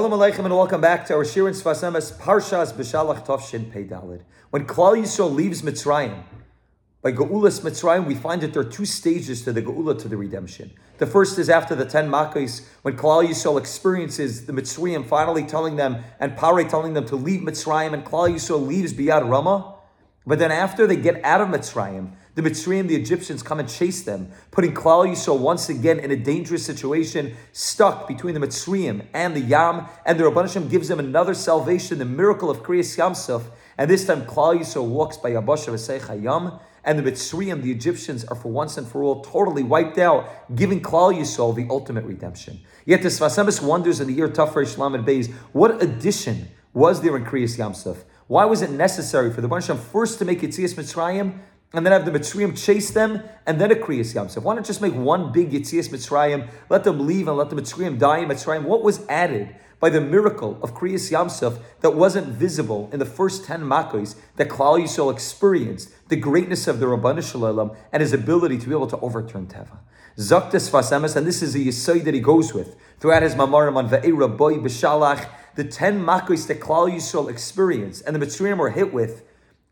Shalom Aleichem and welcome back to our Shir and Sfas Emes Parshas Beshalach Tov Shin Dalid. When Klal Yisrael leaves Mitzrayim, by Geulas Mitzrayim, we find that there are two stages to the Geula, to the redemption. The first is after the ten Makkos, when Klal Yisrael experiences the Mitzrayim finally telling them, and Pare telling them to leave Mitzrayim, and Klal Yisrael leaves Biyad Ramah. But then after they get out of Mitzrayim, the Mitzrayim, the Egyptians, come and chase them, putting Klal Yisrael once again in a dangerous situation, stuck between the Mitzrayim and the Yam, and the Rabban Hashem gives them another salvation, the miracle of Kriyas Yamsuf, and this time Klal Yisrael walks by Yabasha V'Seich Hayam, and the Mitzrayim, the Egyptians, are for once and for all totally wiped out, giving Klal Yisrael the ultimate redemption. Yet the Sfas Emes wonders in the year Tafre Shlam and Beis, what addition was there in Kriyas Yamsuf? Why was it necessary for the Baruch Hashem first to make Yitzias Mitzrayim and then have the Mitzrayim chase them, and then a Kriyas Yamsuf. Why not just make one big Yitzias Mitzrayim, let them leave and let the Mitzrayim die in Mitzrayim? What was added by the miracle of Kriyas Yamsuf that wasn't visible in the first 10 Makkos that Klal Yisrael experienced, the greatness of the Rabbanu Shalom and his ability to be able to overturn Teva. Zaktes Fasemes, and this is a Yisoy that he goes with throughout his Mamarim on Ve'era Boy Beshalach, the 10 Makkos that Klal Yisrael experienced and the Mitzrayim were hit with,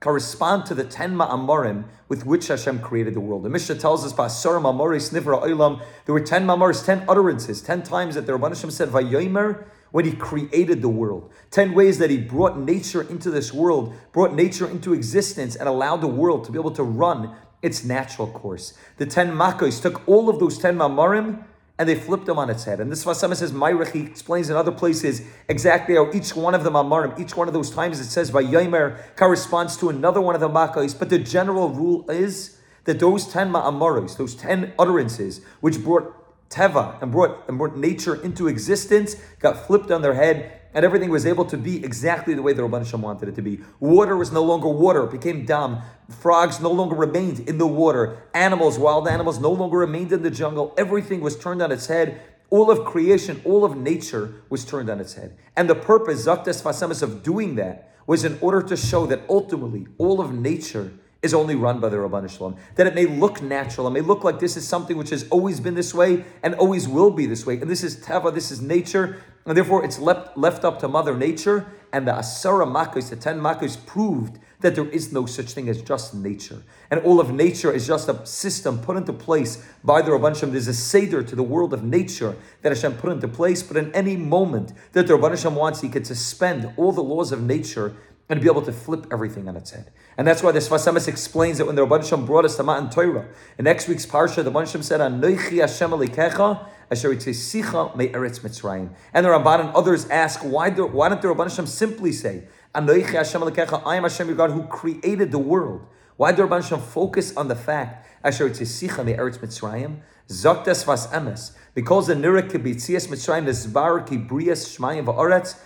correspond to the ten ma'amorim with which Hashem created the world. The Mishnah tells us, "Ba'asar ma'amoris nivra olam." There were ten ma'amoris, ten utterances, ten times that the Rabban Hashem said, "Vayomer." When he created the world, 10 ways that he brought nature into this world, brought nature into existence, and allowed the world to be able to run its natural course. The 10 makos took all of those 10 Mamarim and they flipped them on its head. And this Vasama says, Mayrich, he explains in other places exactly how each one of them Amarim, each one of those times it says Vayomer corresponds to another one of the Makkos. But the general rule is that those 10 Ma'amaros, those 10 utterances, which brought Teva and brought, and brought nature into existence, got flipped on their head and everything was able to be exactly the way the Rabban Hashem wanted it to be. Water was no longer water, it became dam. Frogs no longer remained in the water. Animals, wild animals, no longer remained in the jungle. Everything was turned on its head. All of creation, all of nature was turned on its head. And the purpose, Zaktes Fasemis, of doing that was in order to show that ultimately all of nature is only run by the Rabban Shalom. That it may look natural, it may look like this is something which has always been this way and always will be this way. And this is Teva, this is nature, and therefore it's left, left up to Mother Nature. And the Asara Makkos, the 10 Makkos, proved that there is no such thing as just nature. And all of nature is just a system put into place by the Rabban Shem. There's a Seder to the world of nature that Hashem put into place, but in any moment that the Rabban Shem wants, he could suspend all the laws of nature and be able to flip everything on its head. And that's why the Sfas Emes explains that when the Rabban Shem brought us to Matan Torah, in next week's Parsha, the Rabban Shem said, Anoichi Hashem Alikecha, Asher Sicha Me Eretz Mitzrayim. And the Ramban and others ask, why, do, why don't the Rabban Shem simply say, Anoichi Hashem I am Hashem your God who created the world. Why the Rabban Shem focus on the fact, Asher Sicha Me Eretz Mitzrayim? Zaktes Vas Emes. Because the Nira Kibitzias Mitzrayim, the Zbar Kibrias Shmayim Va'aretz,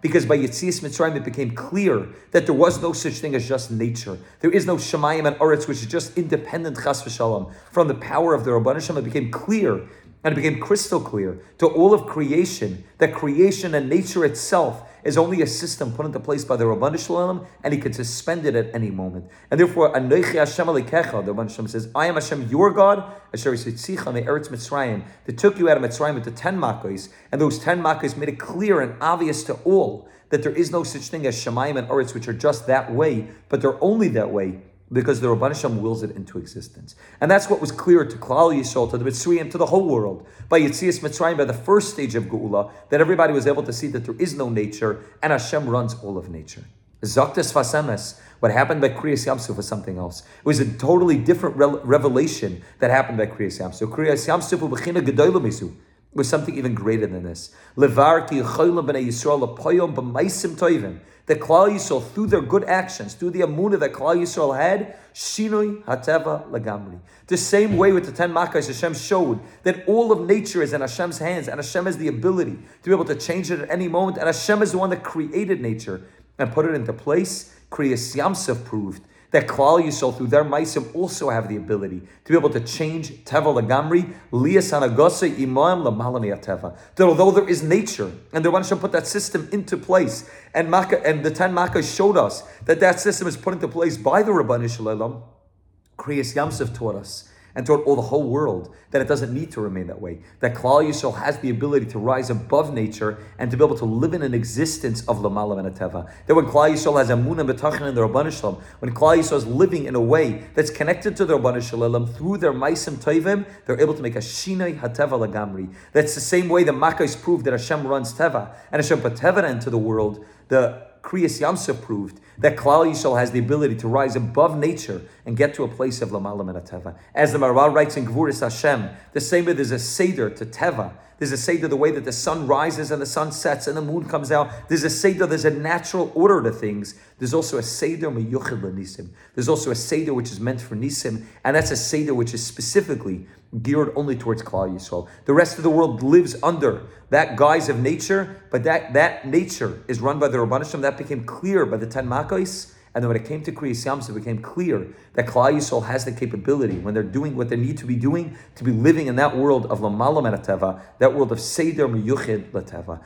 because by Yitzias Mitzrayim it became clear that there was no such thing as just nature. There is no Shemayim and Oretz which is just independent Chas v'shalom from the power of the Rabban Hashem. It became clear and it became crystal clear to all of creation that creation and nature itself is only a system put into place by the Rabban Shalom, and he can suspend it at any moment. And therefore, Anoichi Hashem Alikecha, the Rabban Shalom says, I am Hashem, your God, Asher Yisitzicha me Eretz Mitzrayim, that took you out of Mitzrayim with the ten Makkos, and those ten Makkos made it clear and obvious to all that there is no such thing as Shemayim and Eretz, which are just that way, but they're only that way because the Rabban wills it into existence. And that's what was clear to Klal Yisrael, to the Mitzrayim, to the whole world, by Yitzias Mitzrayim, by the first stage of Geula, that everybody was able to see that there is no nature, and Hashem runs all of nature. Zaktes Fasemes, what happened by Kriyas Yamsuf was something else. It was a totally different re- revelation that happened by Kriyas Yamsuf. Kriyas Yamsuf was something even greater than this. Levar ki Yisrael that Klal Yisrael, through their good actions, through the Amunah that Klal Yisrael had, Shinui Hateva Lagamri. The same way with the ten Makkos, Hashem showed that all of nature is in Hashem's hands, and Hashem has the ability to be able to change it at any moment, and Hashem is the one that created nature and put it into place. Kriyas Yamsef proved that Klal Yisrael, through their Maisim, also have the ability to be able to change Teva Lagamri, Lias Anagose Imam Lamalami Teva. That although there is nature, and the one should put that system into place, and Makkah, and the ten Makkah showed us that that system is put into place by the Rabban Shalom, Kriyas Yamsef taught us and taught all the whole world that it doesn't need to remain that way. That Klal Yisrael has the ability to rise above nature and to be able to live in an existence of Lamalam and. That when Klal Yisrael has Amun and Betachin in the Rabban Shalom, when Klal Yisrael is living in a way that's connected to the Rabban Shalom through their Maisim Toivim, they're able to make a Shinai Hateva Lagamri. That's the same way the Makkais proved that Hashem runs Teva and Hashem put Teva into the world. The Kriyas Yamsa proved that Klal Yisrael has the ability to rise above nature and get to a place of Lamalam and Teva. As the Maharal writes in Gevuros Hashem, the same way there's a Seder to Teva, there's a Seder the way that the sun rises and the sun sets and the moon comes out. There's a Seder, there's a natural order to things. There's also a Seder meyuchid nisim. There's also a Seder which is meant for Nisim, and that's a Seder which is specifically geared only towards Klal Yisrael. The rest of the world lives under that guise of nature, but that, that nature is run by the Rabbanishim. That became clear by the Ten Makkos and then when it came to Kriyas Yamsuf, it became clear that Klal Yisrael has the capability, when they're doing what they need to be doing, to be living in that world of Lamalam Teva, that world of Seder Miyuchid Lateva.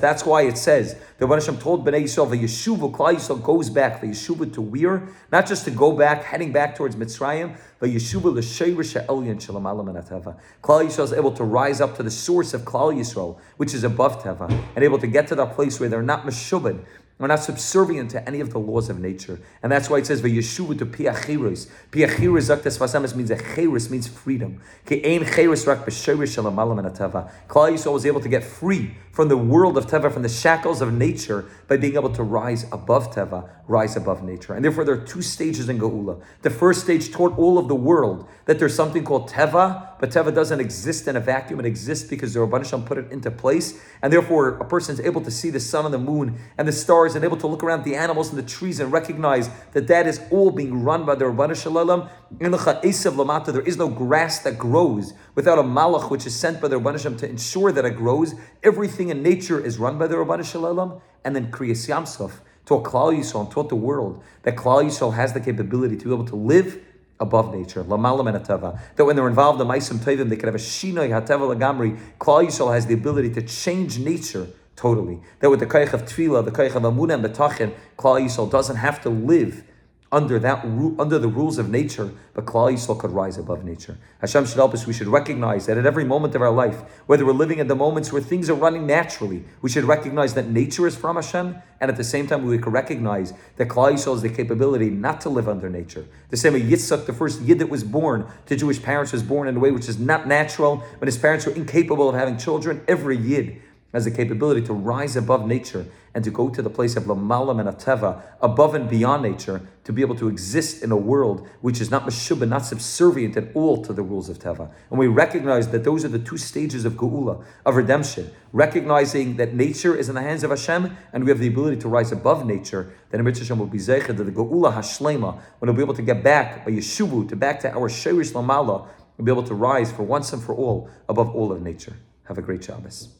That's why it says, the Hashem told Bnei Yisrael, the Yeshuva, Klal Yisrael goes back, the Yeshuva to Weir, not just to go back, heading back towards Mitzrayim, but Yeshuva l'shayrish ha'elyon shalamalam Teva. Klal Yisrael is able to rise up to the source of Klal Yisrael, which is above Teva, and able to get to that place where they're not meshubad, we're not subservient to any of the laws of nature. And that's why it says, V'yeshuva to piachiris. Piachiris zaktes means a chiris, means freedom. Ke'ein chiris rak b'sherish shalamalam and atava. Klal Yisrael was able to get free from the world of Teva, from the shackles of nature, by being able to rise above Teva, rise above nature. And therefore, there are two stages in Geula. The first stage taught all of the world that there's something called Teva, but Teva doesn't exist in a vacuum. It exists because the Rabban Shalom put it into place. And therefore, a person is able to see the sun and the moon and the stars and able to look around the animals and the trees and recognize that that is all being run by the Rabban Shalom. In the there is no grass that grows without a malach which is sent by the Rabban Shalom to ensure that it grows. Everything in nature is run by the Rabban Shalom. And then Kriyas Yamsuf taught Klal Yisrael and taught the world that Klal Yisrael has the capability to be able to live above nature. Lamalam and That when they're involved in Maisim Tovim, they can have a Shinoi Hateva Lagamri. Klal Yisrael has the ability to change nature totally. That with the Kaich of Tefillah, the Kaich of Amunah and Betachin, Klal Yisrael doesn't have to live under that under the rules of nature, but Klal Yisrael could rise above nature. Hashem should help us. We should recognize that at every moment of our life, whether we're living in the moments where things are running naturally, we should recognize that nature is from Hashem, and at the same time we could recognize that Klal Yisrael has the capability not to live under nature. The same way Yitzchak, the first Yid that was born to Jewish parents, was born in a way which is not natural, when his parents were incapable of having children. Every Yid has the capability to rise above nature and to go to the place of Lamalam and Ateva, above and beyond nature, to be able to exist in a world which is not Meshubah, not subservient at all to the rules of Teva. And we recognize that those are the two stages of Geula, of redemption, recognizing that nature is in the hands of Hashem and we have the ability to rise above nature, then Amit Hashem will be Zeicha, that the Geula Hashlema, when we'll be able to get back by Yeshuvu, to back to our Sherish Lamala, we'll be able to rise for once and for all above all of nature. Have a great Shabbos.